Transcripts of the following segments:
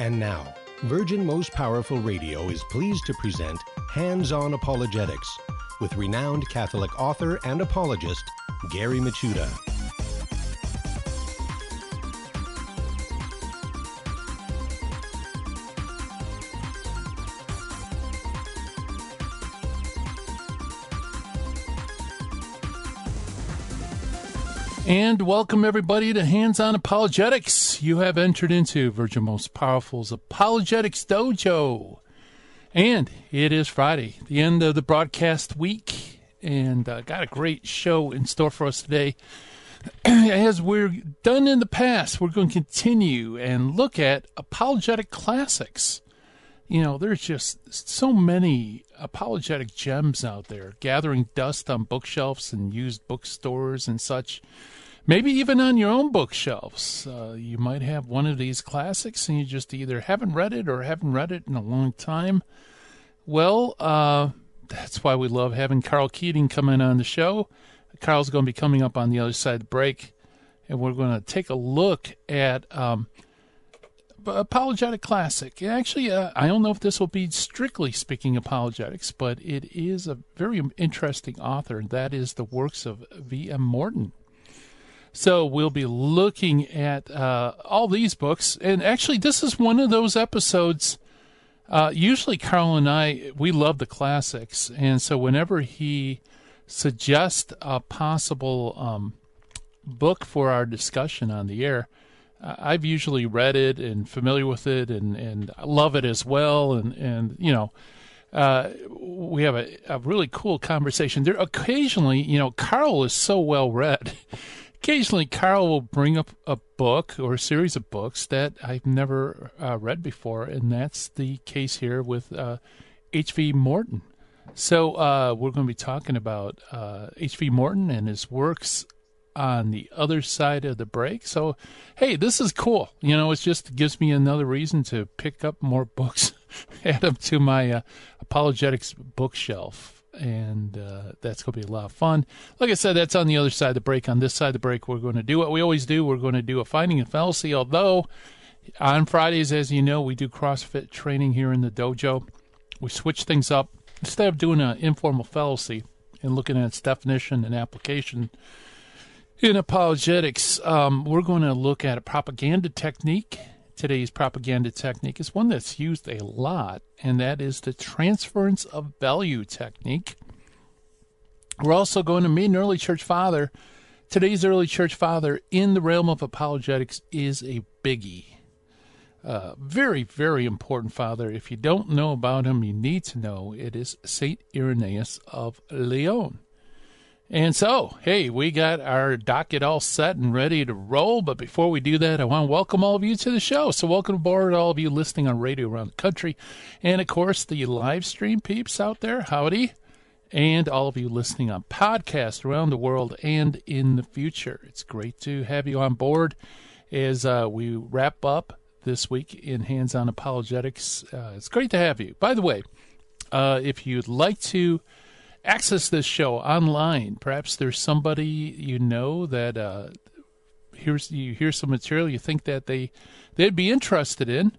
And now, Virgin Most Powerful Radio is pleased to present Hands On Apologetics with renowned Catholic author and apologist Gary Michuta. And welcome everybody to Hands On Apologetics. You have entered into Virgin Most Powerful's Apologetics Dojo. And it is Friday, the end of the broadcast week, and uh, got a great show in store for us today. As we're done in the past, we're going to continue and look at apologetic classics. You know, there's just so many apologetic gems out there, gathering dust on bookshelves and used bookstores and such maybe even on your own bookshelves. Uh, you might have one of these classics and you just either haven't read it or haven't read it in a long time. Well, uh, that's why we love having Karl Keating come in on the show. Karl's going to be coming up on the other side of the break, and we're going to take a look at um, apologetic classic. Actually, uh, I don't know if this will be strictly speaking apologetics, but it is a very interesting author, and that is the works of V.M. Morton. So we'll be looking at uh, all these books, and actually, this is one of those episodes. Uh, usually, Karl and I we love the classics, and so whenever he suggests a possible um, book for our discussion on the air, I've usually read it and familiar with it, and and love it as well, and and you know. Uh, we have a, a really cool conversation. There occasionally, you know, Karl is so well read occasionally Karl will bring up a book or a series of books that I've never uh, read before, and that's the case here with uh, H.V. Morton. So uh, we're going to be talking about H.V. Uh, Morton and his works on the other side of the break. So, hey, this is cool. You know, it just gives me another reason to pick up more books, add them to my uh, apologetics bookshelf and uh, that's going to be a lot of fun. Like I said, that's on the other side of the break. On this side of the break, we're going to do what we always do. We're going to do a finding a fallacy. Although on Fridays, as you know, we do CrossFit training here in the dojo. We switch things up instead of doing an informal fallacy and looking at its definition and application. In apologetics, um, we're going to look at a propaganda technique today's propaganda technique is one that's used a lot, and that is the transference of value technique. We're also going to meet an early church father. Today's early church father in the realm of apologetics is a biggie. Uh, very, very important father. If you don't know about him, you need to know. It is Saint Irenaeus of Lyon. And so, hey, we got our docket all set and ready to roll. But before we do that, I want to welcome all of you to the show. So, welcome aboard, all of you listening on radio around the country. And of course, the live stream peeps out there, howdy. And all of you listening on podcast around the world and in the future. It's great to have you on board as uh, we wrap up this week in Hands on Apologetics. Uh, it's great to have you. By the way, uh, if you'd like to access this show online. Perhaps there's somebody you know that uh, here's you hear some material you think that they they'd be interested in.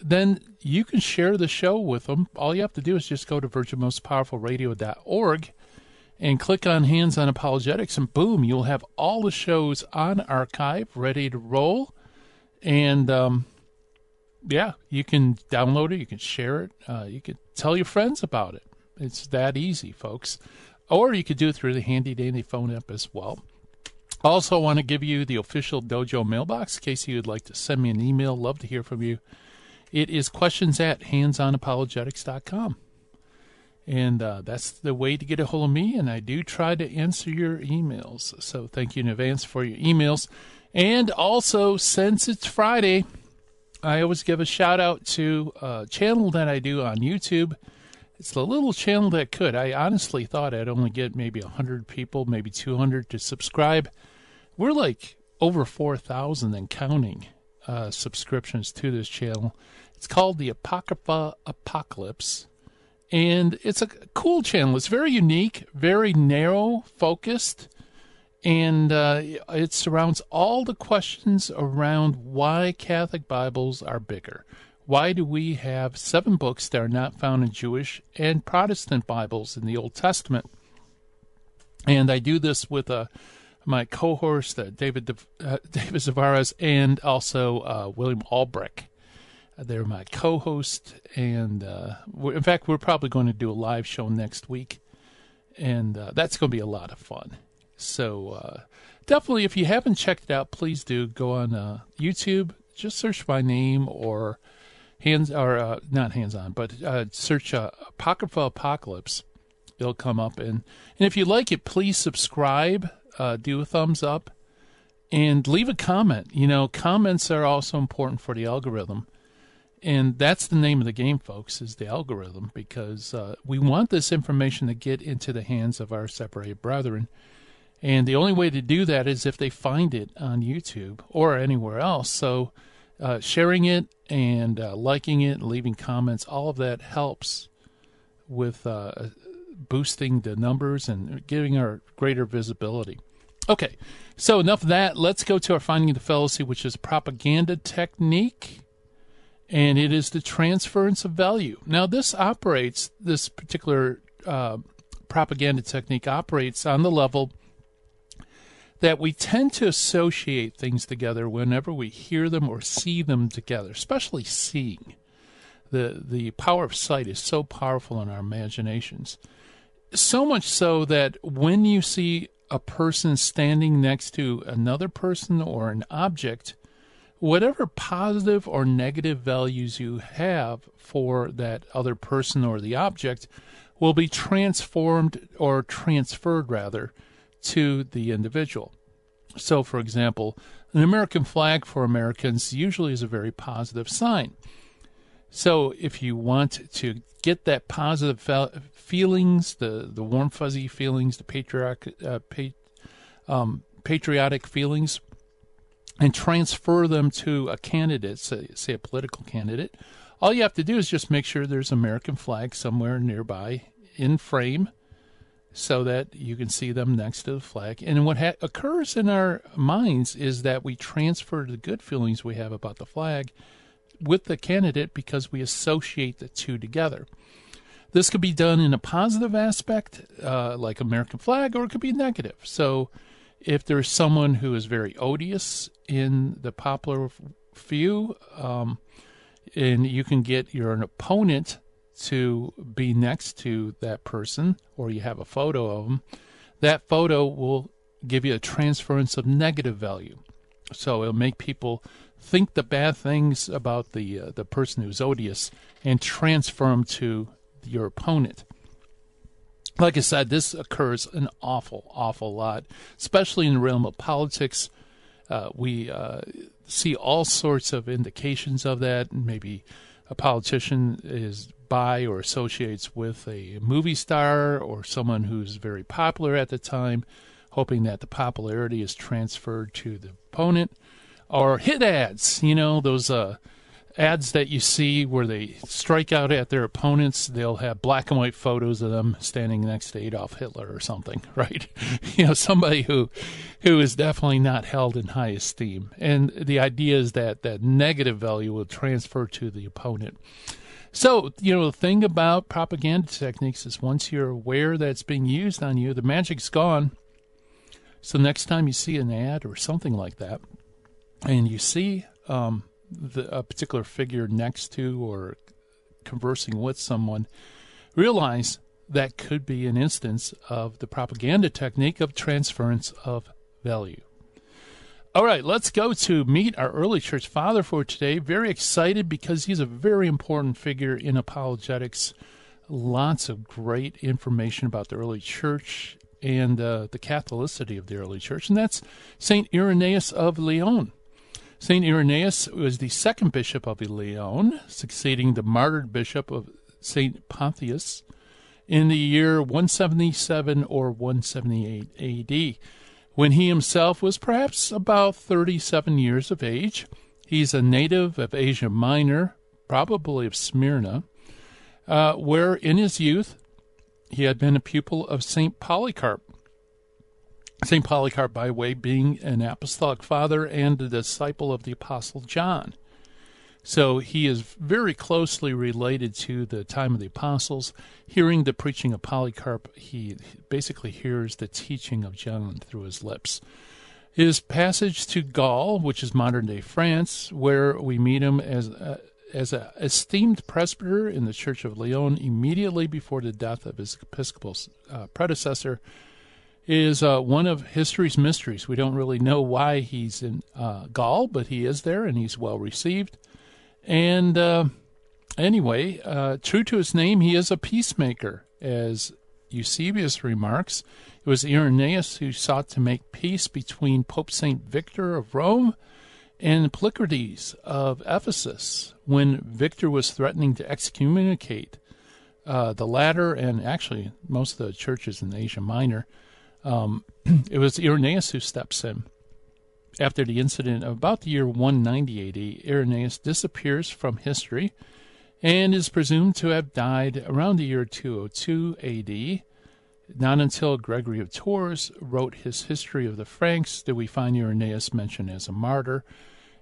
Then you can share the show with them. All you have to do is just go to virginmostpowerfulradio.org and click on Hands on Apologetics, and boom, you'll have all the shows on archive ready to roll. And um, yeah, you can download it, you can share it, uh, you can tell your friends about it. It's that easy, folks. Or you could do it through the handy dandy phone app as well. Also, want to give you the official Dojo mailbox in case you'd like to send me an email. Love to hear from you. It is questions at handsonapologetics.com. And uh, that's the way to get a hold of me. And I do try to answer your emails. So thank you in advance for your emails. And also, since it's Friday, I always give a shout out to a channel that I do on YouTube it's the little channel that could. I honestly thought I'd only get maybe 100 people, maybe 200 to subscribe. We're like over 4,000 and counting uh, subscriptions to this channel. It's called the Apocrypha Apocalypse. And it's a cool channel. It's very unique, very narrow focused. and uh, it surrounds all the questions around why Catholic Bibles are bigger. Why do we have seven books that are not found in Jewish and Protestant Bibles in the Old Testament? And I do this with uh, my co-host uh, David uh, David Zavares and also uh, William Albrecht. They're my co-host, and uh, in fact, we're probably going to do a live show next week, and uh, that's going to be a lot of fun. So uh, definitely, if you haven't checked it out, please do go on uh, YouTube. Just search my name or hands or uh, not hands on, but uh, search uh, Apocrypha Apocalypse. It'll come up, and and if you like it, please subscribe, uh, do a thumbs up, and leave a comment. You know, comments are also important for the algorithm. And that's the name of the game, folks, is the algorithm, because uh, we want this information to get into the hands of our separated brethren. And the only way to do that is if they find it on YouTube or anywhere else. So uh, sharing it and uh, liking it, leaving comments, all of that helps with uh, boosting the numbers and giving our greater visibility. Okay, so enough of that. Let's go to our finding of the fallacy, which is propaganda technique, and it is the transference of value. Now, this operates, this particular uh, propaganda technique operates on the level that we tend to associate things together whenever we hear them or see them together, especially seeing. The, the power of sight is so powerful in our imaginations. So much so that when you see a person standing next to another person or an object, whatever positive or negative values you have for that other person or the object will be transformed or transferred rather to the individual. So, for example, an American flag for Americans usually is a very positive sign. So, if you want to get that positive feelings, the, the warm, fuzzy feelings, the patriotic, uh, pa- um, patriotic feelings, and transfer them to a candidate, say, say a political candidate, all you have to do is just make sure there's an American flag somewhere nearby in frame so that you can see them next to the flag. And what ha- occurs in our minds is that we transfer the good feelings we have about the flag with the candidate because we associate the two together. This could be done in a positive aspect, uh, like American flag, or it could be negative. So, if there's someone who is very odious in the popular view, um, and you can get your opponent to be next to that person or you have a photo of them, that photo will give you a transference of negative value. So it'll make people think the bad things about the uh, the person who's odious and transfer them to your opponent. Like I said, this occurs an awful, awful lot, especially in the realm of politics. Uh, we uh, see all sorts of indications of that. Maybe a politician is by or associates with a movie star or someone who's very popular at the time, hoping that the popularity is transferred to the opponent, or hit ads, you know, those uh, ads that you see where they strike out at their opponents, they'll have black and white photos of them standing next to Adolf Hitler or something, right? you know, somebody who who is definitely not held in high esteem. And the idea is that that negative value will transfer to the opponent. So, you know, the thing about propaganda techniques is once you're aware that it's being used on you, the magic's gone. So, next time you see an ad or something like that, and you see um, the, a particular figure next to or conversing with someone, realize that could be an instance of the propaganda technique of transference of value. All right, let's go to meet our early church father for today. Very excited because he's a very important figure in apologetics. Lots of great information about the early church and uh, the Catholicity of the early church, and that's St. Irenaeus of Lyon. St. Irenaeus was the second bishop of Lyon, succeeding the martyred bishop of St. Pothinus in the year 177 or 178 AD when he himself was perhaps about 37 years of age. He's a native of Asia Minor, probably of Smyrna, uh, where in his youth he had been a pupil of St. Polycarp. St. Polycarp, by way, being an apostolic father and a disciple of the Apostle John. So he is very closely related to the time of the apostles. Hearing the preaching of Polycarp, he basically hears the teaching of John through his lips. His passage to Gaul, which is modern day France, where we meet him as a, as an esteemed presbyter in the Church of Lyon immediately before the death of his episcopal uh, predecessor, is uh, one of history's mysteries. We don't really know why he's in uh, Gaul, but he is there and he's well received. And uh, anyway, uh, true to his name, he is a peacemaker, as Eusebius remarks. It was Irenaeus who sought to make peace between Pope St. Victor of Rome and Polycrates of Ephesus when Victor was threatening to excommunicate uh, the latter and actually most of the churches in Asia Minor. Um, it was Irenaeus who steps in. After the incident of about the year 190 AD, Irenaeus disappears from history and is presumed to have died around the year 202 AD. Not until Gregory of Tours wrote his History of the Franks did we find Irenaeus mentioned as a martyr,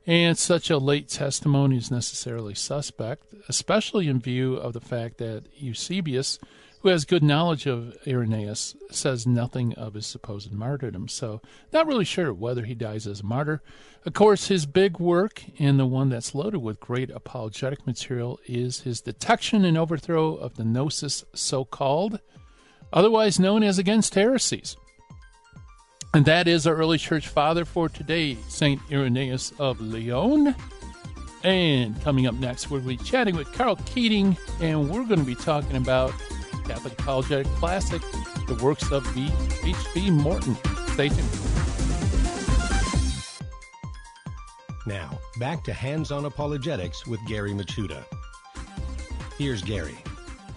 and such a late testimony is necessarily suspect, especially in view of the fact that Eusebius who has good knowledge of Irenaeus, says nothing of his supposed martyrdom. So, not really sure whether he dies as a martyr. Of course, his big work, and the one that's loaded with great apologetic material, is his detection and overthrow of the Gnosis, so called, otherwise known as Against Heresies. And that is our early church father for today, St. Irenaeus of Lyon. And coming up next, we'll be chatting with Karl Keating, and we're going to be talking about Catholic Apologetic Classic, the works of B. H. B. Morton. Stay tuned. Now, back to Hands on Apologetics with Gary Michuta. Here's Gary.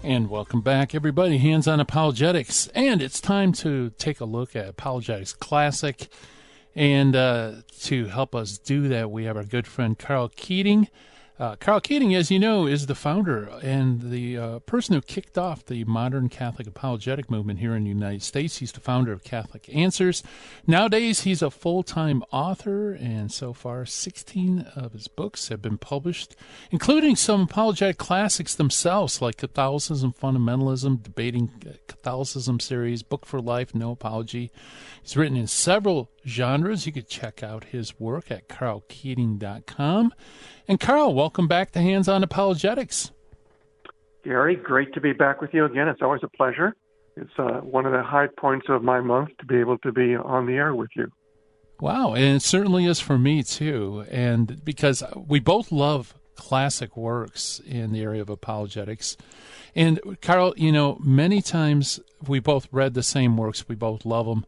And welcome back, everybody. Hands on Apologetics. And it's time to take a look at Apologetics Classic. And uh, to help us do that, we have our good friend Karl Keating. Uh, Karl Keating, as you know, is the founder and the uh, person who kicked off the modern Catholic apologetic movement here in the United States. He's the founder of Catholic Answers. Nowadays, he's a full time author, and so far, 16 of his books have been published, including some apologetic classics themselves, like Catholicism, Fundamentalism, Debating Catholicism series, Book for Life, No Apology. He's written in several genres. You could check out his work at karlkeating.com. And Karl, welcome back to Hands on Apologetics. Gary, great to be back with you again. It's always a pleasure. It's uh, one of the high points of my month to be able to be on the air with you. Wow, and it certainly is for me too. And because we both love classic works in the area of apologetics. And Karl, you know, many times we both read the same works, we both love them.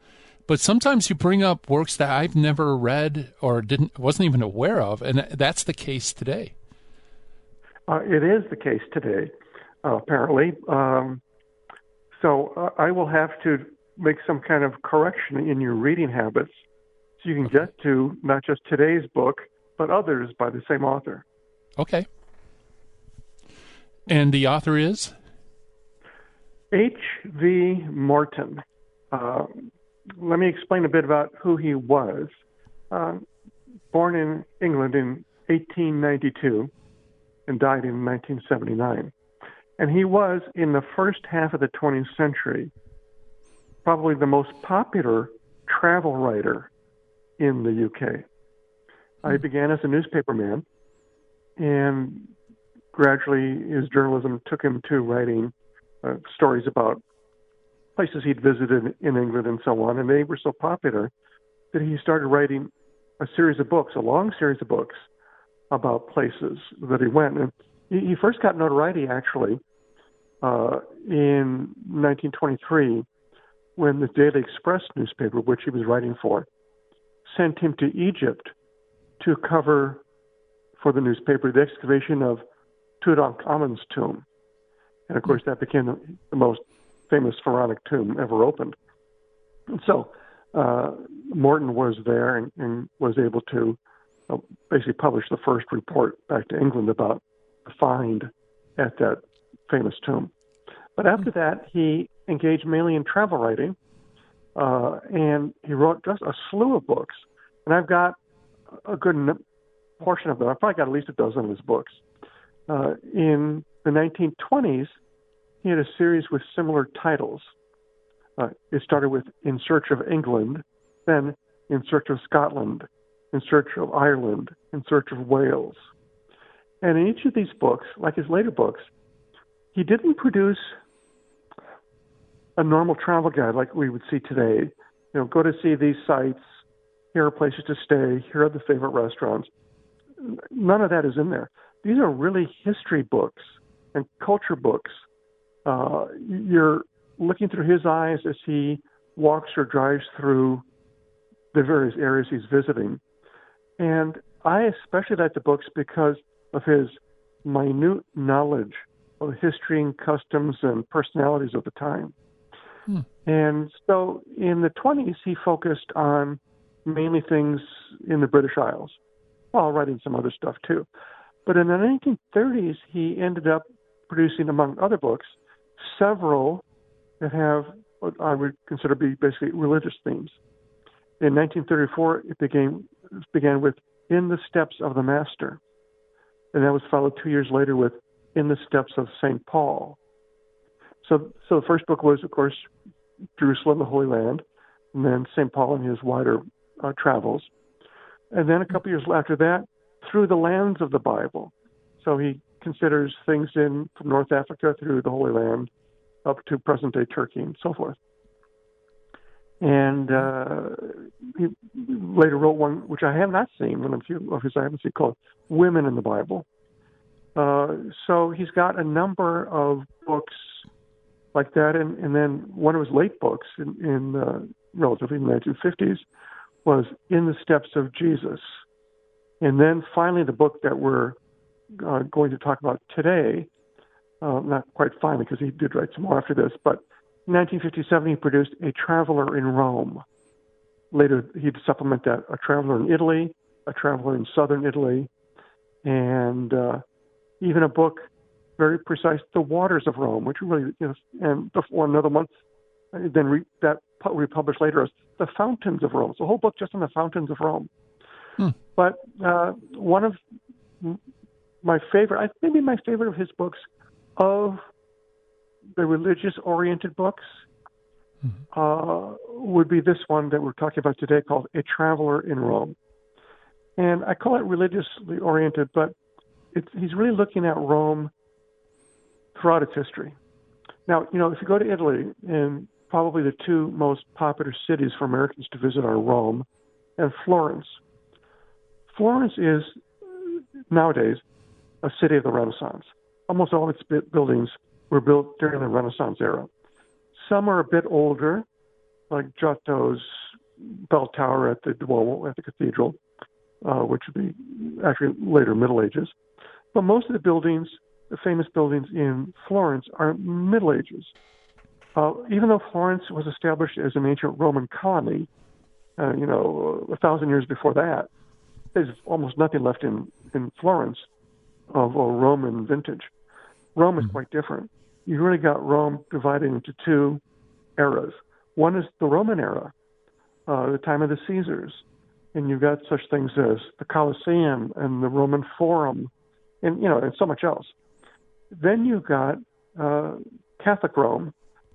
But sometimes you bring up works that I've never read or didn't wasn't even aware of, and that's the case today. Uh, it is the case today, uh, apparently. Um, so uh, I will have to make some kind of correction in your reading habits, so you can okay. get to not just today's book, but others by the same author. Okay. And the author is H. V. Morton. Um, let me explain a bit about who he was. Uh, born in England in 1892 and died in 1979. And he was, in the first half of the 20th century, probably the most popular travel writer in the UK. I hmm. began as a newspaperman, and gradually his journalism took him to writing uh, stories about places he'd visited in England and so on, and they were so popular that he started writing a series of books, a long series of books about places that he went. And he, first got notoriety actually uh, in 1923 when the Daily Express newspaper, which he was writing for, sent him to Egypt to cover for the newspaper the excavation of Tutankhamun's tomb. And of course, that became the most famous pharaonic tomb ever opened. And so uh, Morton was there and, and was able to uh, basically publish the first report back to England about the find at that famous tomb. But after that, he engaged mainly in travel writing uh, and he wrote just a slew of books. And I've got a good portion of them. I've probably got at least a dozen of his books. Uh, in the 1920s, he had a series with similar titles. Uh, it started with In Search of England, then In Search of Scotland, In Search of Ireland, In Search of Wales. And in each of these books, like his later books, he didn't produce a normal travel guide like we would see today. You know, go to see these sites, here are places to stay, here are the favorite restaurants. None of that is in there. These are really history books and culture books. Uh, you're looking through his eyes as he walks or drives through the various areas he's visiting. And I especially like the books because of his minute knowledge of history and customs and personalities of the time. Hmm. And so in the 20s, he focused on mainly things in the British Isles, while writing some other stuff too. But in the 1930s, he ended up producing, among other books, several that have what I would consider to be basically religious themes. In 1934, it began, began with In the Steps of the Master. And that was followed two years later with In the Steps of St. Paul. So, so the first book was, of course, Jerusalem, the Holy Land, and then St. Paul and his wider uh, travels. And then a couple years after that, through the lands of the Bible. So he considers things in from North Africa through the Holy Land up to present day Turkey and so forth. And uh, he later wrote one which I have not seen, one of few of his I haven't seen called Women in the Bible. Uh, so he's got a number of books like that, and, and then one of his late books in, in uh, relatively in the 1950s was In the Steps of Jesus. And then finally, the book that we're uh, going to talk about today, uh, not quite finally because he did write some more after this, but in 1957 he produced A Traveler in Rome. Later he'd supplement that A Traveler in Italy, A Traveler in Southern Italy, and uh, even a book very precise, The Waters of Rome, which really, you know, and before another month, then re, that republished later as The Fountains of Rome. So a whole book just on the fountains of Rome. Hmm. But uh, one of my favorite, maybe my favorite of his books, of the religious-oriented books, mm-hmm. uh, would be this one that we're talking about today, called A Traveler in Rome. And I call it religiously oriented, but he's really looking at Rome throughout its history. Now, you know, if you go to Italy, and probably the two most popular cities for Americans to visit are Rome and Florence. Florence is nowadays a city of the Renaissance. Almost all its buildings were built during the Renaissance era. Some are a bit older, like Giotto's bell tower at the Duomo at the cathedral, uh, which would be actually later Middle Ages. But most of the buildings the famous buildings in Florence are Middle Ages. Uh, even though Florence was established as an ancient Roman colony, uh, you know, a thousand years before that, there's almost nothing left in, in Florence of a Roman vintage. Rome is mm-hmm. quite different. You really got Rome divided into two eras. One is the Roman era, uh, the time of the Caesars, and you've got such things as the Colosseum and the Roman Forum, and you know, and so much else. Then you've got uh, Catholic Rome,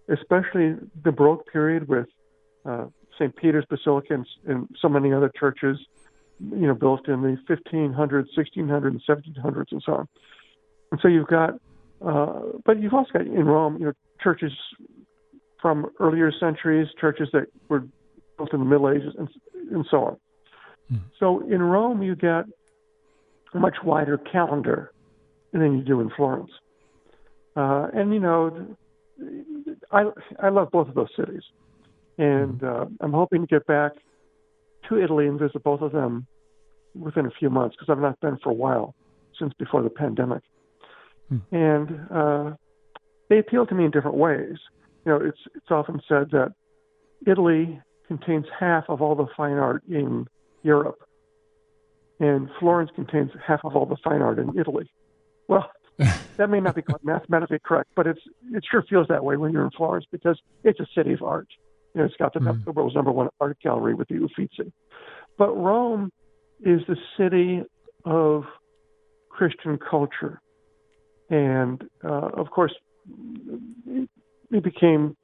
especially the Baroque period with uh, St. Peter's Basilica and, and, so many other churches, you know, built in the 1500s, 1600s, and 1700s, and so on. And so you've got, uh, but you've also got in Rome, you know, churches from earlier centuries, churches that were built in the Middle Ages, and, and so on. Hmm. So in Rome, you get a much wider calendar than you do in Florence. Uh, and you know, I I love both of those cities, and uh, I'm hoping to get back to Italy and visit both of them within a few months because I've not been for a while since before the pandemic, hmm. and uh, they appeal to me in different ways. You know, it's it's often said that Italy contains half of all the fine art in Europe, and Florence contains half of all the fine art in Italy. Well, that may not be mathematically correct, but it's it sure feels that way when you're in Florence because it's a city of art, You know, it's got mm. world's number one art gallery with the Uffizi. But Rome is the city of Christian culture. And uh, of course, it became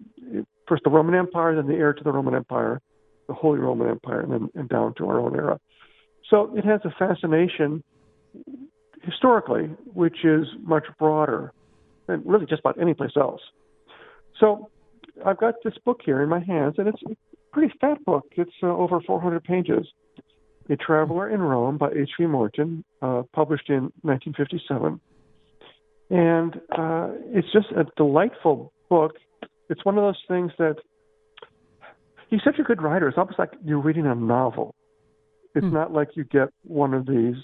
first the Roman Empire, then the heir to the Roman Empire, the Holy Roman Empire, and then and down to our own era. So it has a fascination historically, which is much broader than really just about any place else. So I've got this book here in my hands, and it's a pretty fat book. It's uh, over 400 pages. A Traveler in Rome by H.V. Morton, uh, published in 1957. And uh, it's just a delightful book. It's one of those things that he's such a good writer. It's almost like you're reading a novel. It's hmm. not like you get one of these,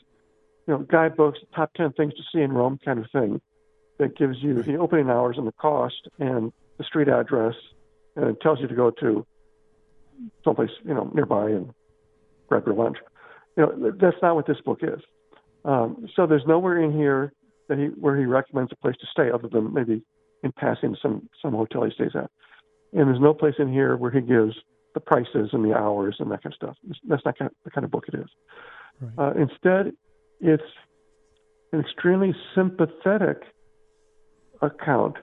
you know, guidebooks, top 10 things to see in Rome kind of thing that gives you the opening hours and the cost and the street address and it tells you to go to someplace, you know, nearby and grab your lunch. You know, that's not what this book is. Um, so there's nowhere in here that he where he recommends a place to stay other than maybe in passing some some hotel he stays at. And there's no place in here where he gives the prices and the hours and that kind of stuff. That's not kind of, the kind of book it is. Right. Uh, instead, it's an extremely sympathetic account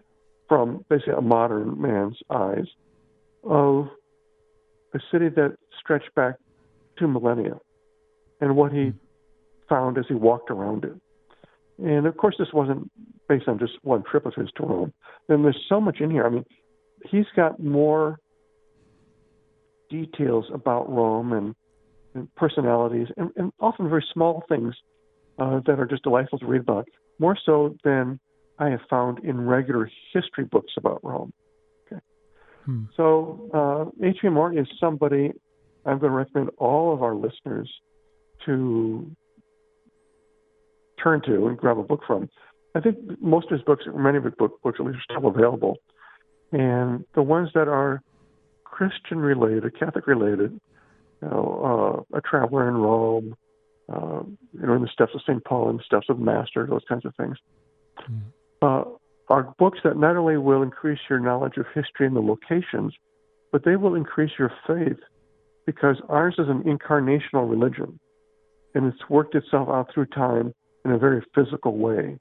from basically a modern man's eyes of a city that stretched back two millennia and what he found as he walked around it. And of course, this wasn't based on just one trip of his to Rome. And there's so much in here. I mean, he's got more details about Rome and, and personalities, and, and, often very small things uh, that are just delightful to read about, more so than I have found in regular history books about Rome. Okay. Hmm. So, uh, H.V. Morton is somebody I'm going to recommend all of our listeners to turn to and grab a book from. I think most of his books, many of his book, books at least, are still available. And the ones that are Christian related, Catholic related, you know, uh, A Traveler in Rome, uh, you know, in the Steps of St. Paul and the Steps of the Master, those kinds of things, mm. Are books that not only will increase your knowledge of history and the locations, but they will increase your faith because ours is an incarnational religion and it's worked itself out through time in a very physical way.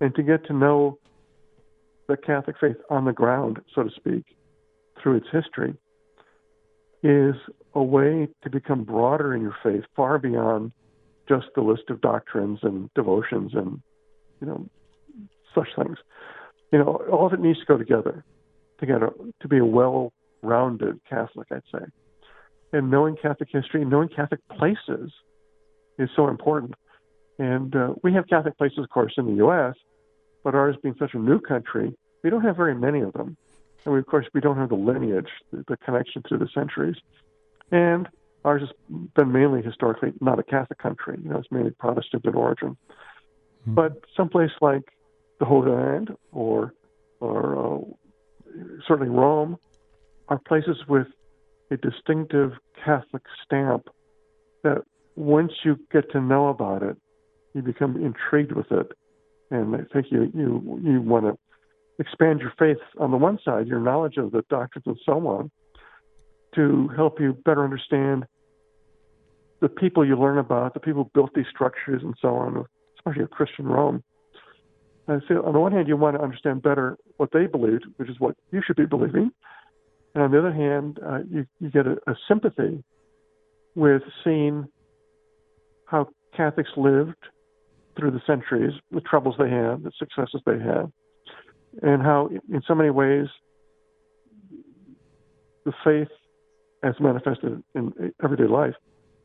And to get to know the Catholic faith on the ground, so to speak, through its history, is a way to become broader in your faith, far beyond just the list of doctrines and devotions and, you know, such things. You know, all of it needs to go together together to be a well-rounded Catholic, I'd say. And knowing Catholic history, knowing Catholic places is so important. And uh, we have Catholic places, of course, in the U.S., but ours being such a new country, we don't have very many of them. And we, of course, we don't have the lineage, the, the connection through the centuries. And ours has been mainly historically not a Catholic country. You know, it's mainly Protestant in origin. Mm-hmm. But someplace like the Holy Land or or uh, certainly Rome are places with a distinctive Catholic stamp that once you get to know about it, you become intrigued with it, and I think you you you want to expand your faith on the one side, your knowledge of the doctrines and so on, to help you better understand the people you learn about, the people who built these structures and so on, especially of Christian Rome. And so on the one hand, you want to understand better what they believed, which is what you should be believing. And on the other hand, uh, you, you get a, a sympathy with seeing how Catholics lived through the centuries, the troubles they had, the successes they had, and how, in so many ways, the faith as manifested in everyday life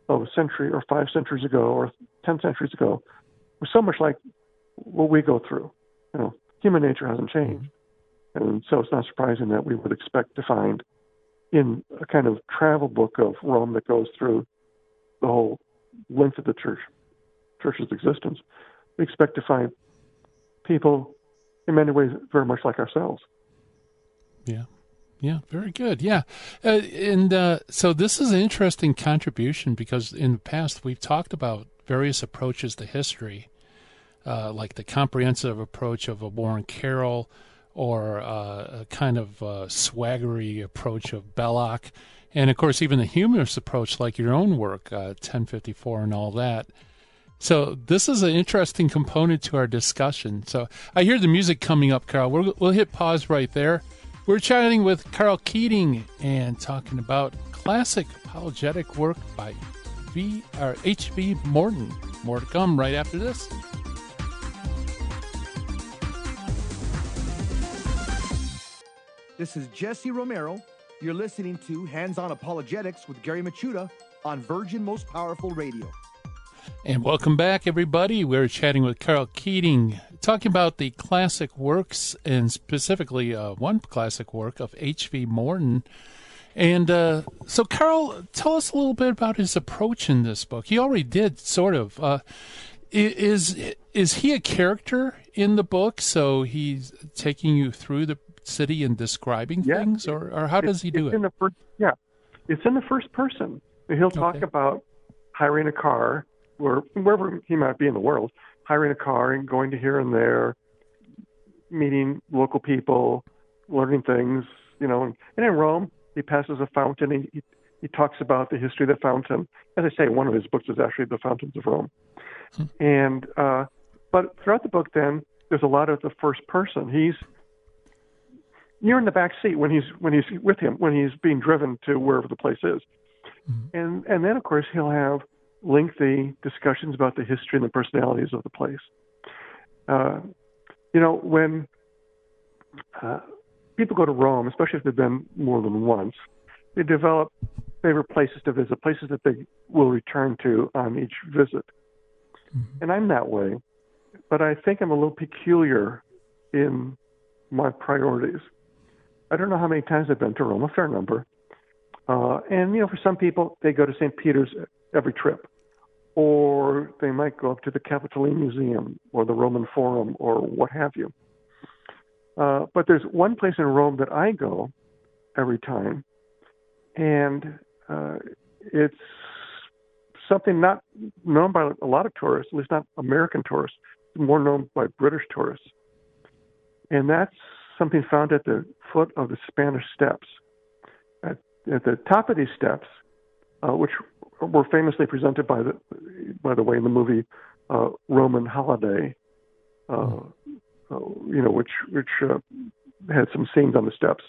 of a century or five centuries ago or ten centuries ago was so much like what we go through. You know, human nature hasn't changed. And so it's not surprising that we would expect to find in a kind of travel book of Rome that goes through the whole length of the church church's existence, we expect to find people in many ways very much like ourselves. Yeah. Yeah, very good. Yeah. Uh, and uh, so this is an interesting contribution because in the past we've talked about various approaches to history, uh, like the comprehensive approach of a Warren Carroll or uh, a kind of uh, swaggery approach of Belloc, and of course even the humorous approach like your own work, uh, 1054 and all that. So this is an interesting component to our discussion. So I hear the music coming up, Karl. we will hit pause right there. We're chatting with Karl Keating and talking about classic apologetic work by V or H.V. Morton. More to come right after this. This is Jesse Romero. You're listening to Hands On Apologetics with Gary Michuta on Virgin Most Powerful Radio. And welcome back, everybody. We're chatting with Karl Keating, talking about the classic works, and specifically uh, one classic work of H.V. Morton. And uh, so, Karl, tell us a little bit about his approach in this book. He already did, sort of. Uh, is is he a character in the book? So he's taking you through the city and describing yeah. things, or, or how does he do it? In the first, yeah, it's in the first person. He'll talk okay. about hiring a car, or wherever he might be in the world, hiring a car and going to here and there, meeting local people, learning things, you know. And, in Rome, he passes a fountain. He, he, he talks about the history of the fountain. As I say, one of his books is actually The Fountains of Rome. Hmm. And uh, but throughout the book, then there's a lot of the first person. He's you're in the back seat when he's when he's with him when he's being driven to wherever the place is, mm-hmm. and and then of course he'll have lengthy discussions about the history and the personalities of the place. Uh, you know when uh, people go to Rome, especially if they've been more than once, they develop favorite places to visit, places that they will return to on each visit. Mm-hmm. And I'm that way, but I think I'm a little peculiar in my priorities. I don't know how many times I've been to Rome, a fair number. Uh, and, you know, for some people, they go to St. Peter's every trip. Or they might go up to the Capitoline Museum or the Roman Forum or what have you. Uh, but there's one place in Rome that I go every time, and uh, it's something not known by a lot of tourists, at least not American tourists, more known by British tourists. And that's something found at the foot of the Spanish Steps. At, at the top of these steps, uh, which were famously presented by the, by the way, in the movie uh, Roman Holiday, uh, uh you know, which which uh, had some scenes on the steps.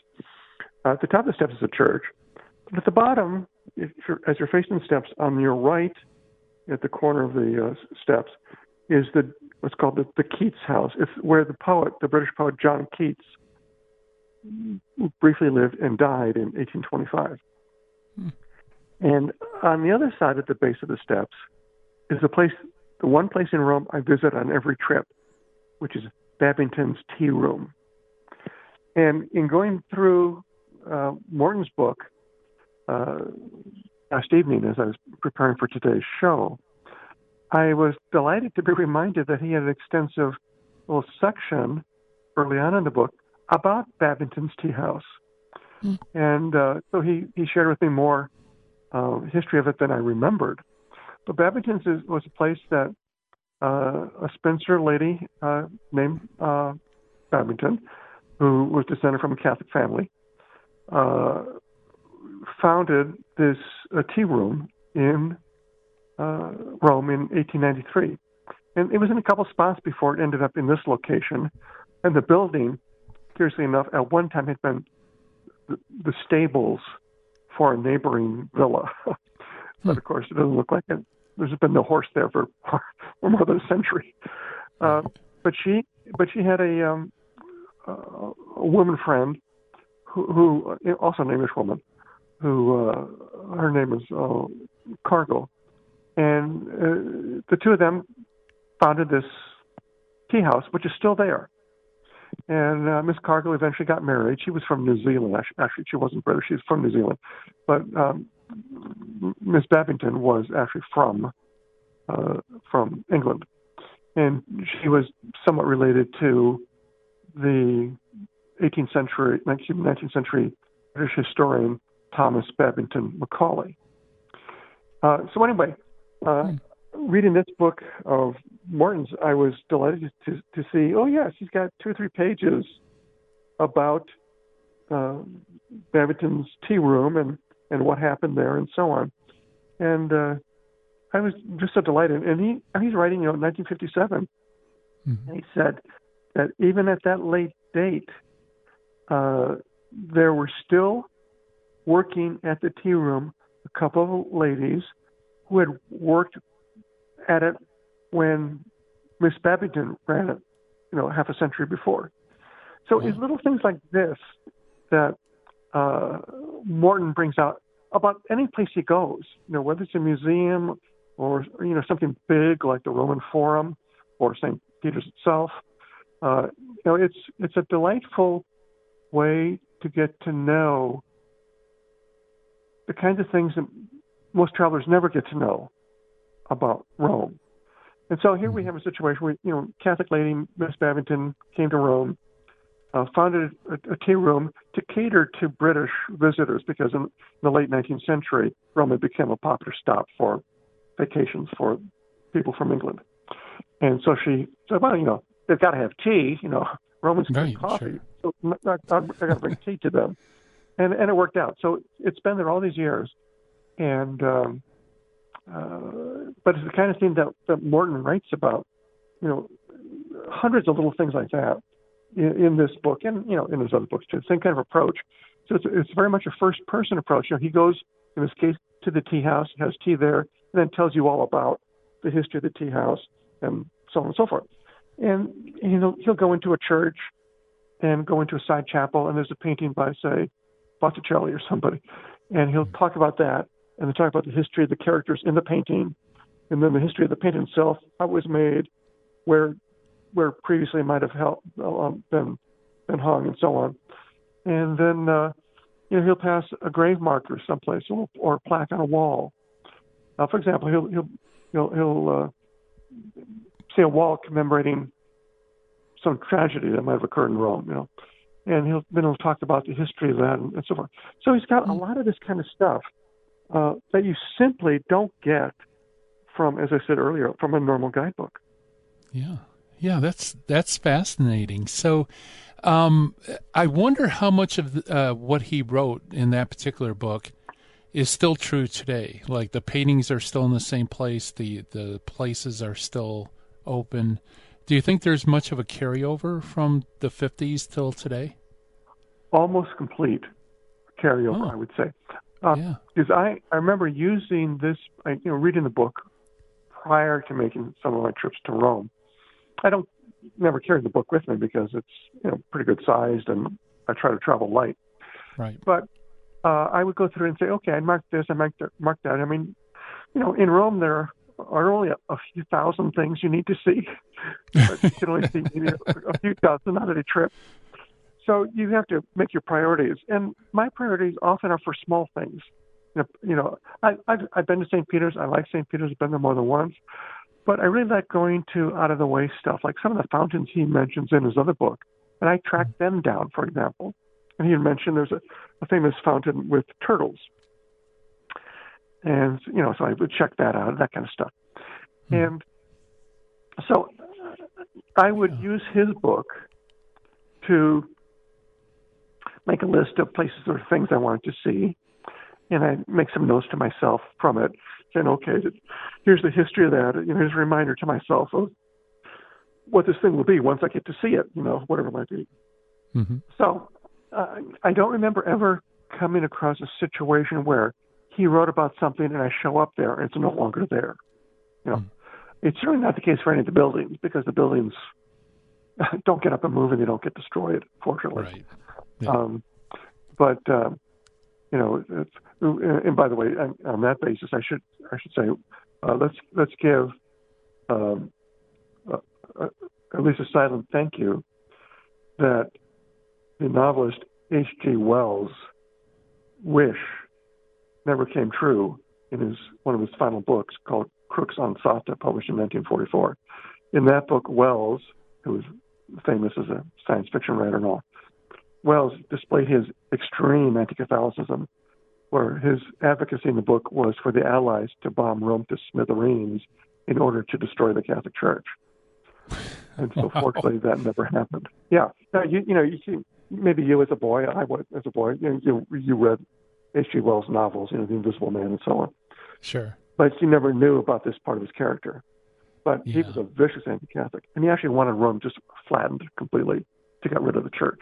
Uh, at the top of the steps is a church, but at the bottom, if you're, as you're facing the steps, on your right, at the corner of the steps, is the what's called the, the Keats House. It's where the poet, the British poet John Keats, briefly lived and died in 1825. Hmm. And on the other side at the base of the steps is the place, the one place in Rome I visit on every trip, which is Babington's Tea Room. And in going through uh, Morton's book uh, last evening as I was preparing for today's show, I was delighted to be reminded that he had an extensive little section early on in the book about Babington's Tea House. Mm. And uh, so he, he shared with me more uh, history of it than I remembered. But Babington's is, was a place that uh, a Spencer lady uh, named uh, Babington, who was descended from a Catholic family, uh, founded this tea room in uh, Rome in 1893. And it was in a couple spots before it ended up in this location. And the building, curiously enough, at one time had been the, the stables for a neighboring villa. but of course, it doesn't look like it. There's been no horse there for, for more than a century. Uh, but she, but she had a, um, a woman friend who, who, also an English woman, who uh, her name is uh, Cargill, and uh, the two of them founded this tea house, which is still there. And uh, Miss Cargill eventually got married. She was from New Zealand. Actually, she wasn't British. She was from New Zealand. But um, Miss Babington was actually from uh, from England, and she was somewhat related to the 18th century, 19th century British historian Thomas Babington Macaulay. Uh, so anyway, uh, reading this book of Morton's, I was delighted to, to see. Oh yes, he's got two or three pages about uh, Babington's tea room and and what happened there and so on. And uh, I was just so delighted. And he he's writing, you know, 1957. Mm-hmm. And he said that even at that late date, uh, there were still working at the tea room a couple of ladies who had worked at it when Miss Babington ran it, you know, half a century before. So it's little things like this that uh, Morton brings out about any place he goes. You know, whether it's a museum or you know something big like the Roman Forum or St. Peter's itself. Uh, you know, it's it's a delightful way to get to know the kinds of things that most travelers never get to know about Rome. And so here we mm-hmm. have a situation where, you know, Catholic lady Miss Babington came to Rome, uh, founded a, a tea room to cater to British visitors because in the late 19th century, Rome had become a popular stop for vacations for people from England. And so she said, well, you know, they've got to have tea. You know, Romans drink coffee. Sure. So I, I, I got to bring tea to them. And, and it worked out. So it's been there all these years. And, um, uh, but it's the kind of thing that, that Morton writes about, you know, hundreds of little things like that in, in this book and, you know, in his other books too. Same kind of approach. So it's, it's very much a first person approach. You know, he goes, in this case, to the tea house, has tea there, and then tells you all about the history of the tea house and so on and so forth. And you know, he'll go into a church and go into a side chapel, and there's a painting by, say, Botticelli or somebody, and he'll talk about that, and they talk about the history of the characters in the painting, and then the history of the painting itself, how it was made, where where previously it might have held, um, been been hung, and so on. And then uh, you know he'll pass a grave marker someplace or, or a plaque on a wall. Uh, for example, he'll he'll he'll, he'll uh, see a wall commemorating some tragedy that might have occurred in Rome, you know, and he'll then he'll talk about the history of that and, and so forth. So he's got a mm. lot of this kind of stuff uh, that you simply don't get from, as I said earlier, from a normal guidebook. Yeah, yeah, that's that's fascinating. So, um, I wonder how much of the, uh, what he wrote in that particular book is still true today. Like the paintings are still in the same place, the the places are still open. Do you think there's much of a carryover from the 50s till today? Almost complete carryover, oh. I would say. Uh, yeah. Because I, I remember using this, I, you know, reading the book prior to making some of my trips to Rome. I don't never carry the book with me because it's you know pretty good sized and I try to travel light. Right. But uh, I would go through and say, okay, I marked this, I marked that, marked that. I mean, you know, in Rome there are only a, a few thousand things you need to see. you can only see maybe a, a few out of a trip. So you have to make your priorities, and my priorities often are for small things. You know, I, I've, I've been to St. Peter's. I like St. Peter's. I've been there more than once. But I really like going to out of the way stuff, like some of the fountains he mentions in his other book. And I track them down, for example. And he had mentioned there's a, a famous fountain with turtles. And, you know, so I would check that out, that kind of stuff. Hmm. And so I would yeah. use his book to make a list of places or things I wanted to see. And I make some notes to myself from it, saying, okay, here's the history of that. You know, here's a reminder to myself of what this thing will be once I get to see it, you know, whatever it might be. Mm-hmm. So uh, I don't remember ever coming across a situation where he wrote about something and I show up there and it's no longer there. You know, mm. it's certainly not the case for any of the buildings because the buildings don't get up and move and they don't get destroyed, fortunately. Right. Um, but uh, you know, it's, and by the way, on, on that basis, I should I should say, uh, let's let's give um, uh, uh, at least a silent thank you that the novelist H.G. Wells' wish never came true in his one of his final books called Crux Ansata, published in 1944. In that book, Wells, who was famous as a science fiction writer and all, Wells displayed his extreme anti-Catholicism, where his advocacy in the book was for the Allies to bomb Rome to smithereens in order to destroy the Catholic Church. And so, wow. fortunately, that never happened. Yeah, now you you know you see maybe you as a boy, I was as a boy, you you, you read H.G. Wells novels, you know, The Invisible Man and so on. Sure. But you never knew about this part of his character. But he was a vicious anti-Catholic, and he actually wanted Rome just flattened completely to get rid of the church.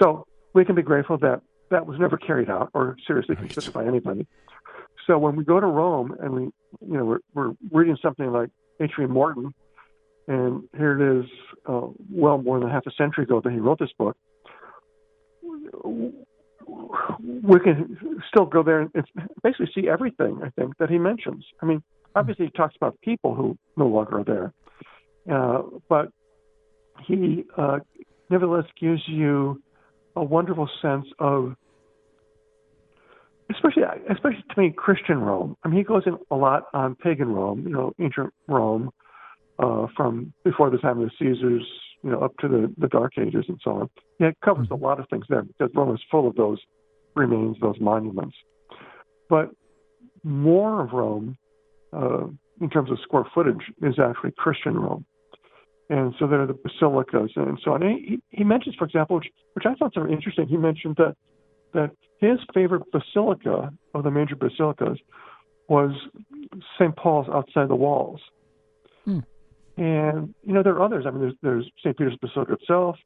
So we can be grateful that that was never carried out or seriously Right. considered by anybody. So when we go to Rome and we, you know, we're, we're reading something like H.V. Morton, and here it is, uh, well more than half a century ago that he wrote this book. We can still go there and basically see everything. I think that he mentions. I mean, obviously he talks about people who no longer are there, uh, but he uh, nevertheless gives you a wonderful sense of especially especially to me Christian Rome. I mean, he goes in a lot on pagan Rome, you know, ancient Rome, uh, from before the time of the Caesars, you know, up to the, the Dark Ages and so on. Yeah, it covers a lot of things there because Rome is full of those remains, those monuments. But more of Rome, uh, in terms of square footage, is actually Christian Rome. And so there are the basilicas and so on. And he, he mentions, for example, which, which I thought was interesting, he mentioned that that his favorite basilica of the major basilicas was St. Paul's outside the walls. Hmm. And you know there are others. I mean, there's, there's St. Peter's Basilica itself.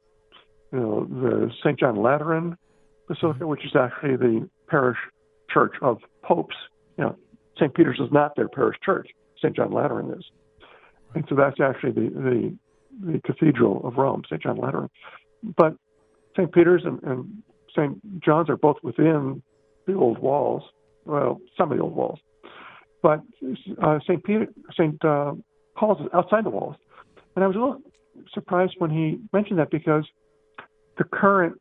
You know, the St. John Lateran Basilica, which is actually the parish church of popes. You know, St. Peter's is not their parish church. St. John Lateran is, and so that's actually the the, the cathedral of Rome, St. John Lateran. But St. Peter's and, and St. John's are both within the old walls. Well, some of the old walls, but uh, St. Peter, St. Uh, Paul's is outside the walls. And I was a little surprised when he mentioned that because the current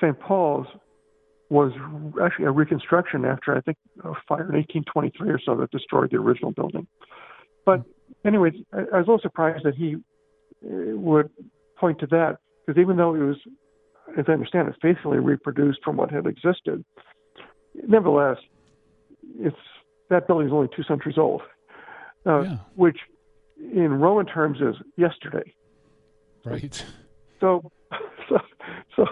St. Paul's was actually a reconstruction after I think a fire in 1823 or so that destroyed the original building. But anyways, I, I was a little surprised that he would point to that because even though it was, as I understand it, faithfully reproduced from what had existed, nevertheless, it's that building is only two centuries old, uh, Yeah. which in Roman terms is yesterday. Right. So, so, so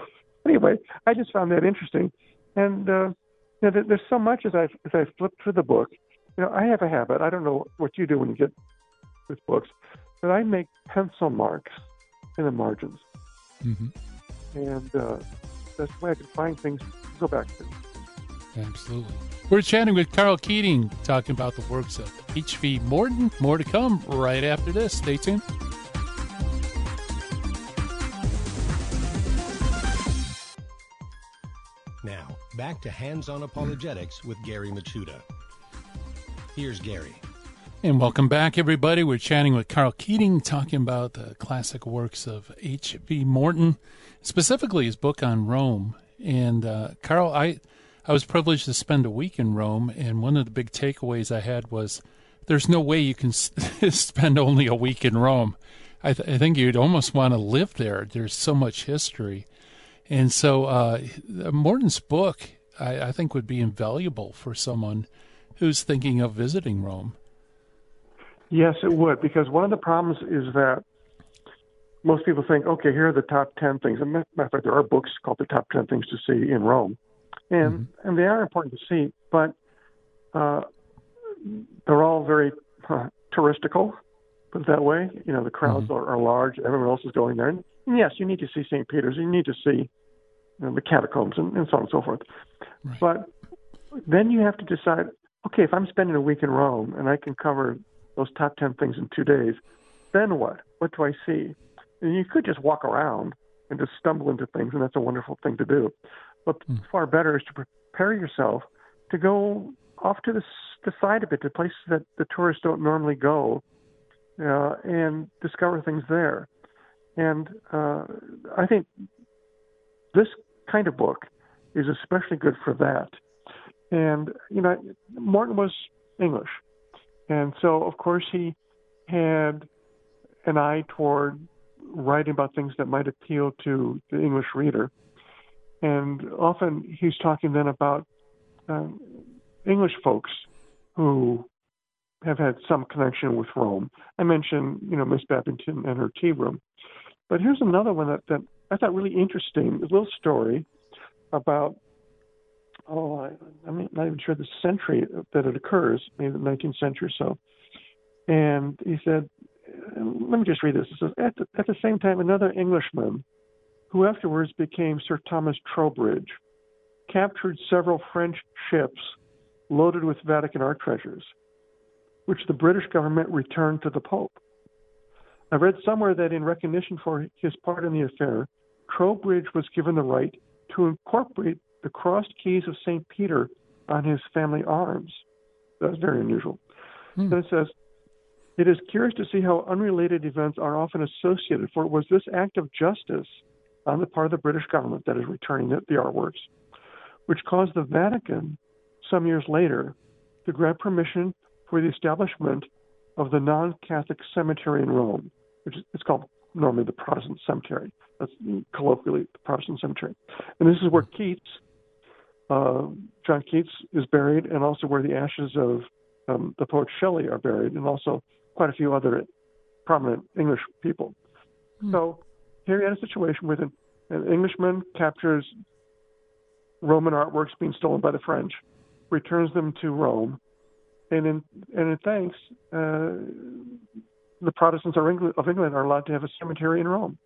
anyway, I just found that interesting, and uh, you know, there, there's so much as I as I flip through the book. You know, I have a habit. I don't know what you do when you get with books, but I make pencil marks in the margins, hmm and uh, that's the way I can find things to go back to. Absolutely. We're chatting with Karl Keating, talking about the works of H.V. Morton. More to come right after this. Stay tuned. Now, back to Hands on Apologetics with Gary Michuta. Here's Gary. And welcome back, everybody. We're chatting with Karl Keating, talking about the classic works of H.V. Morton, specifically his book on Rome. And uh, Karl, I, I was privileged to spend a week in Rome, and one of the big takeaways I had was there's no way you can spend only a week in Rome. I, th- I think you'd almost want to live there. There's so much history. And so uh, Morton's book, I, I think, would be invaluable for someone who's thinking of visiting Rome. Yes, it would, because one of the problems is that most people think, okay, here are the top 10 things. And matter of fact, there are books called the top 10 things to see in Rome. And, and they are important to see, but uh, they're all very uh, touristical, put it that way. You know, the crowds are, are large, everyone else is going there. And yes, you need to see St. Peter's, you need to see you know, the catacombs and, and so on and so forth. Right. But then you have to decide, okay, if I'm spending a week in Rome and I can cover those top 10 things in two days, then what? What do I see? And you could just walk around and just stumble into things, and that's a wonderful thing to do. But far better is to prepare yourself to go off to the, the side of it, to places that the tourists don't normally go, uh, and discover things there. And uh, I think this kind of book is especially good for that. And you know, Morton was English, and so of course he had an eye toward writing about things that might appeal to the English reader. And often he's talking then about um, English folks who have had some connection with Rome. I mentioned, you know, Miss Babington and her tea room. But here's another one that, that I thought really interesting. A little story about oh, I, I'm not even sure the century that it occurs, maybe the 19th century or so. And he said, let me just read this. Says, at the, at the same time, another Englishman, who afterwards became Sir Thomas Troubridge, captured several French ships loaded with Vatican art treasures, which the British government returned to the Pope. I read somewhere that in recognition for his part in the affair, Troubridge was given the right to incorporate the crossed keys of St. Peter on his family arms. That's very unusual. Hmm. Then it says, it is curious to see how unrelated events are often associated, for it was this act of justice on the part of the British government that is returning the, the artworks, which caused the Vatican, some years later, to grant permission for the establishment of the non Catholic cemetery in Rome, which is it's called normally the Protestant cemetery. That's colloquially the Protestant cemetery. And this is where Keats, uh, John Keats, is buried, and also where the ashes of um, the poet Shelley are buried, and also quite a few other prominent English people. Hmm. So here you had a situation with an, an Englishman captures Roman artworks being stolen by the French, returns them to Rome, and in and in thanks, uh, the Protestants of England, of England are allowed to have a cemetery in Rome.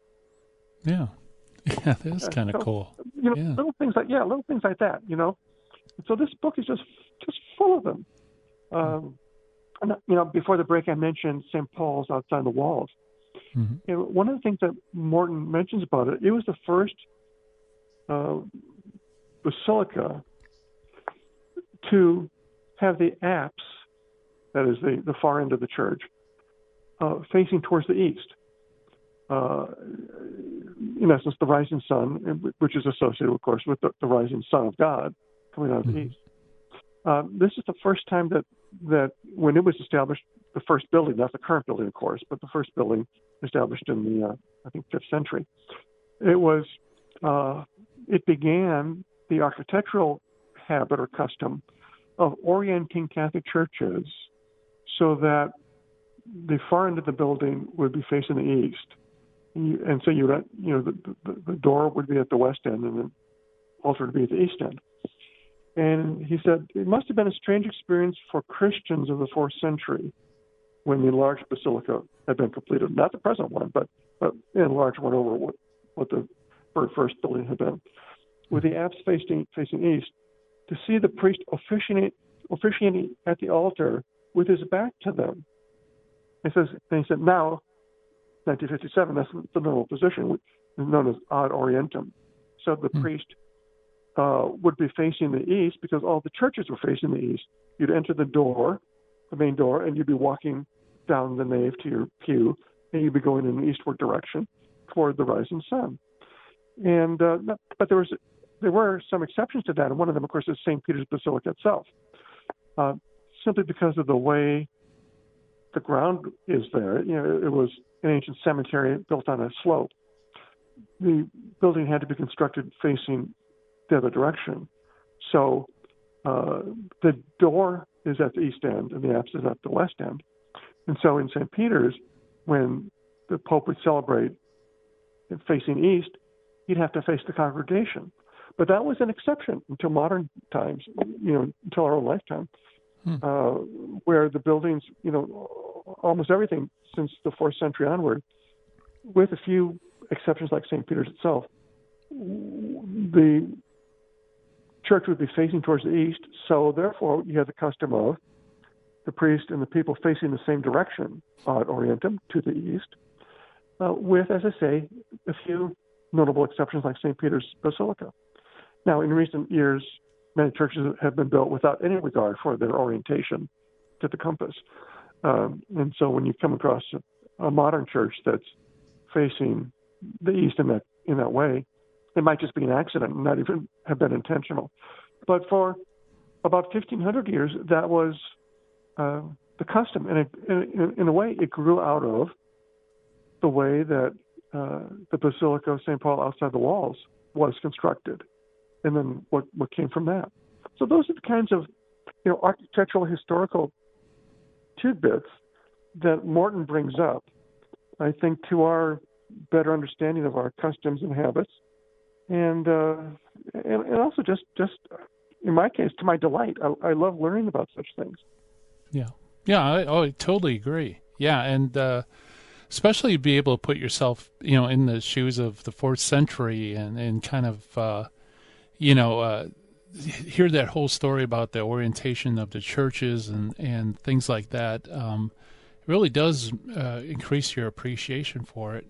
Yeah, yeah, that's kind of so, cool. You know, yeah. little things like yeah, little things like that. You know, so this book is just just full of them. Um, you know, before the break, I mentioned St. Paul's outside the walls. Mm-hmm. You know, one of the things that Morton mentions about it, it was the first uh, basilica to have the apse, that is the, the far end of the church, uh, facing towards the east. Uh, in essence, the rising sun, which is associated, of course, with the, the rising sun of God coming out of mm-hmm. the east. Uh, this is the first time that that when it was established, the first building, not the current building, of course, but the first building established in the uh, I think fifth century, it was uh, it began the architectural habit or custom of orienting Catholic churches so that the far end of the building would be facing the east, you, and so you you know the, the, the door would be at the west end and the altar would be at the east end. And he said, It must have been a strange experience for Christians of the fourth century when the large basilica had been completed. Not the present one, but, but in large one over what, what the first building had been. With the apse facing, facing east, to see the priest officiating, officiating at the altar with his back to them. He says, and he said, now, 1957, that's the normal position, known as ad orientem. So the mm. priest uh, would be facing the east because all the churches were facing the east. You'd enter the door, the main door, and you'd be walking down the nave to your pew, and you'd be going in an eastward direction toward the rising sun. And uh, but there was there were some exceptions to that, and one of them, of course, is St. Peter's Basilica itself, uh, simply because of the way the ground is there. You know, it was an ancient cemetery built on a slope. The building had to be constructed facing the other direction. So uh, the door is at the east end and the apse is at the west end. And so in St. Peter's, when the Pope would celebrate facing east, he'd have to face the congregation. But that was an exception until modern times, you know, until our own lifetime, hmm. uh, where the buildings, you know, almost everything since the fourth century onward, with a few exceptions like St. Peter's itself, the church would be facing towards the east, so therefore you have the custom of the priest and the people facing the same direction ad orientem to the east, uh, with, as I say, a few notable exceptions like St. Peter's Basilica. Now, in recent years, many churches have been built without any regard for their orientation to the compass. Um, and so when you come across a, a modern church that's facing the east in that in that way, it might just be an accident, not even have been intentional. But for about 1,500 years, that was uh, the custom, and it, in, in, a way, it grew out of the way that uh, the Basilica of St. Paul outside the walls was constructed, and then what, what came from that. So those are the kinds of you know architectural historical tidbits that Morton brings up. I think to our better understanding of our customs and habits, and uh, and, and also just just in my case, to my delight. I, I love learning about such things. Yeah, yeah, I, oh, I totally agree. Yeah, and uh, especially be able to put yourself, you know, in the shoes of the fourth century and and kind of, uh, you know, uh, hear that whole story about the orientation of the churches and and things like that. Um, it really does uh, increase your appreciation for it.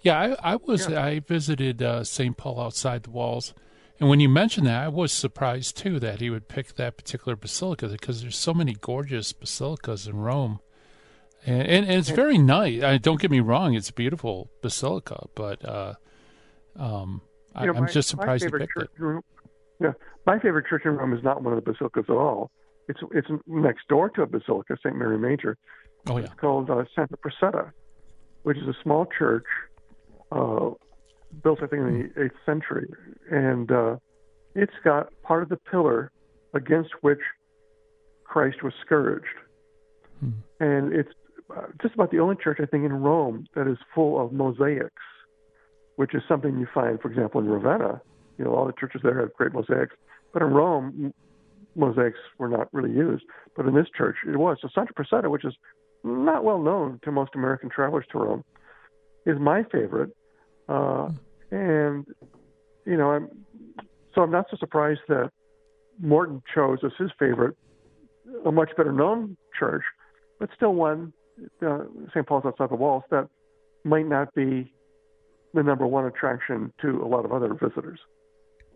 Yeah, I, I was yeah. I visited uh, St. Paul outside the walls and when you mentioned that, I was surprised too that he would pick that particular basilica because there's so many gorgeous basilicas in Rome, and, and, and it's very nice. I, don't get me wrong; it's a beautiful basilica, but uh, um, I, am just surprised he picked it. Room, yeah, my favorite church in Rome is not one of the basilicas at all. It's it's next door to a basilica, St. Mary Major. Oh yeah, it's called uh, Santa Prassede, which is a small church. Uh, built I think in the eighth century, and uh, it's got part of the pillar against which Christ was scourged, hmm. and it's uh, just about the only church I think in Rome that is full of mosaics, which is something you find, for example, in Ravenna. You know, all the churches there have great mosaics, but in Rome, mosaics were not really used. But in this church, it was. So Santa Prassede, which is not well known to most American travelers to Rome, is my favorite uh, and you know, I'm so I'm not so surprised that Morton chose as his favorite a much better known church, but still one, uh, St. Paul's outside the walls, that might not be the number one attraction to a lot of other visitors.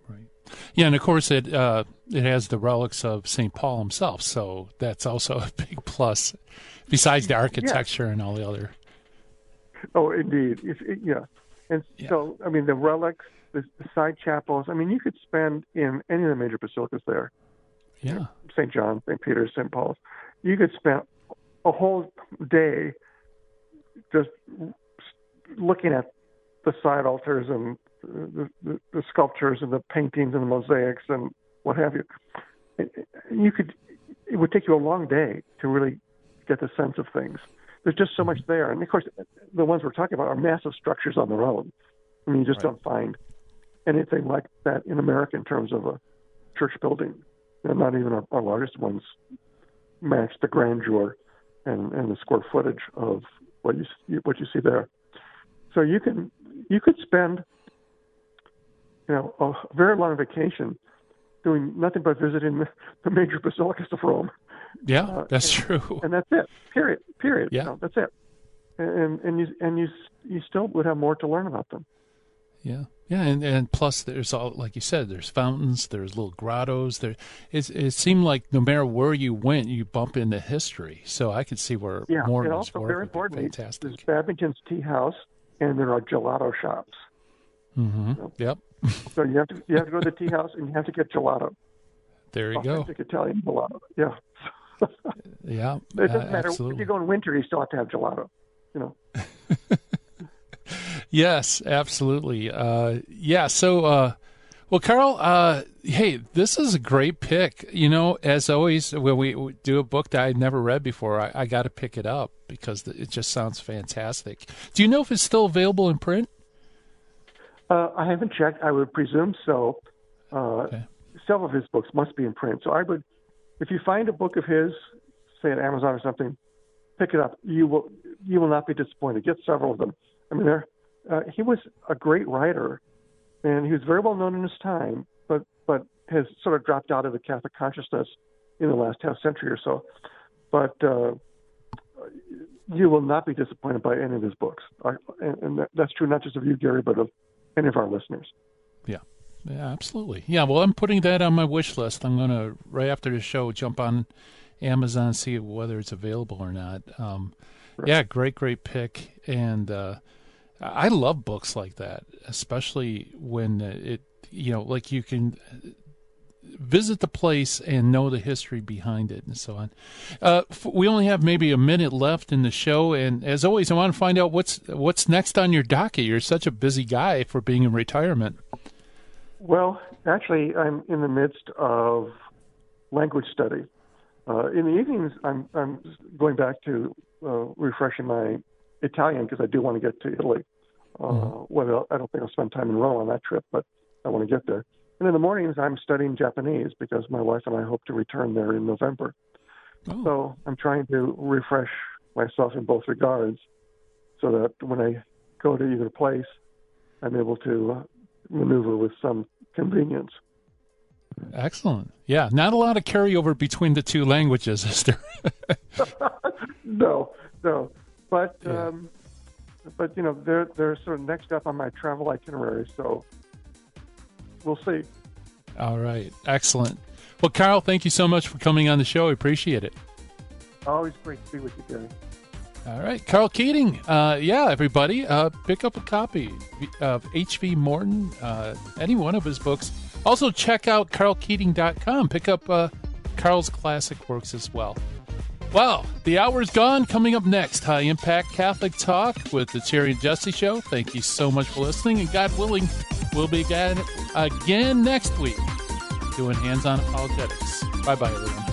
Right. Yeah, and of course it uh, it has the relics of St. Paul himself, so that's also a big plus. Besides the architecture yeah. and all the other. Oh, indeed. It, yeah, and yeah. so, I mean, the relics, the, the, side chapels. I mean, you could spend in any of the major basilicas there. Yeah. St. John, St. Peter's, St. Paul's. You could spend a whole day just looking at the side altars and the, the, the sculptures and the paintings and the mosaics and what have you. You could. It would take you a long day to really get the sense of things there's just so much there. And of course, the ones we're talking about are massive structures on their own. I mean, you just right. don't find anything like that in America in terms of a church building. And not even our, our largest ones match the grandeur and, and the square footage of what you what you see there. So you can you could spend you know a very long vacation doing nothing but visiting the, major basilicas of Rome. Yeah, uh, that's and, true. And that's it. Period. Period. Yeah, no, that's it. And and you and you you still would have more to learn about them. Yeah, yeah, and and plus there's all like you said, there's fountains, there's little grottos. There, it it seemed like no matter where you went, you bump into history. So I could see where yeah, more and also very important. Fantastic. There's Babington's Tea House, and there are gelato shops. Mm-hmm. So, yep. so you have to you have to go to the tea house and you have to get gelato. There you Authentic go. Italian gelato. Yeah yeah, it doesn't uh, matter absolutely. if you go in winter, you still have to have gelato. You know. yes, absolutely. Uh, yeah. So, uh, well, Karl, uh, hey, this is a great pick. You know, as always, when we do a book that I'd never read before, I, I got to pick it up because it just sounds fantastic. Do you know if it's still available in print? Uh, I haven't checked. I would presume so. Uh, okay. Several of his books must be in print, so I would if you find a book of his, say at Amazon or something, pick it up. You will you will not be disappointed. Get several of them. I mean, there uh, he was a great writer, and he was very well known in his time, but but has sort of dropped out of the Catholic consciousness in the last half century or so. But uh, you will not be disappointed by any of his books, I, and, and that, that's true not just of you, Gary, but of any of our listeners. Yeah. Yeah, absolutely. Yeah, well, I'm putting that on my wish list. I'm going to, right after the show, jump on Amazon and see whether it's available or not. Um, right. Yeah, great, great pick. And uh, I love books like that, especially when it, you know, like you can visit the place and know the history behind it and so on. Uh, we only have maybe a minute left in the show, and as always, I want to find out what's what's next on your docket. You're such a busy guy for being in retirement. Well, actually, I'm in the midst of language study. Uh, in the evenings, I'm, I'm going back to uh, refreshing my Italian because I do want to get to Italy. Uh, mm-hmm. Well, I don't think I'll spend time in Rome on that trip, but I want to get there. And in the mornings, I'm studying Japanese because my wife and I hope to return there in November. Oh. So I'm trying to refresh myself in both regards so that when I go to either place, I'm able to uh, maneuver with some convenience. Excellent. Yeah, not a lot of carryover between the two languages, is there? no, no. But yeah. um, but you know, they're they're sort of next up on my travel itinerary, so we'll see. All right, excellent. Well, Karl, thank you so much for coming on the show. I appreciate it. Always great to be with you, Gary. All right, Karl Keating. Uh, yeah, everybody, uh, pick up a copy of H.V. Morton, uh, any one of his books. Also, check out karlkeating.com. Pick up uh, Karl's classic works as well. Well, the hour's gone. Coming up next, High Impact Catholic Talk with the Terry and Jesse Show. Thank you so much for listening, and God willing, we'll be again, again next week doing hands on apologetics. Bye bye, everyone.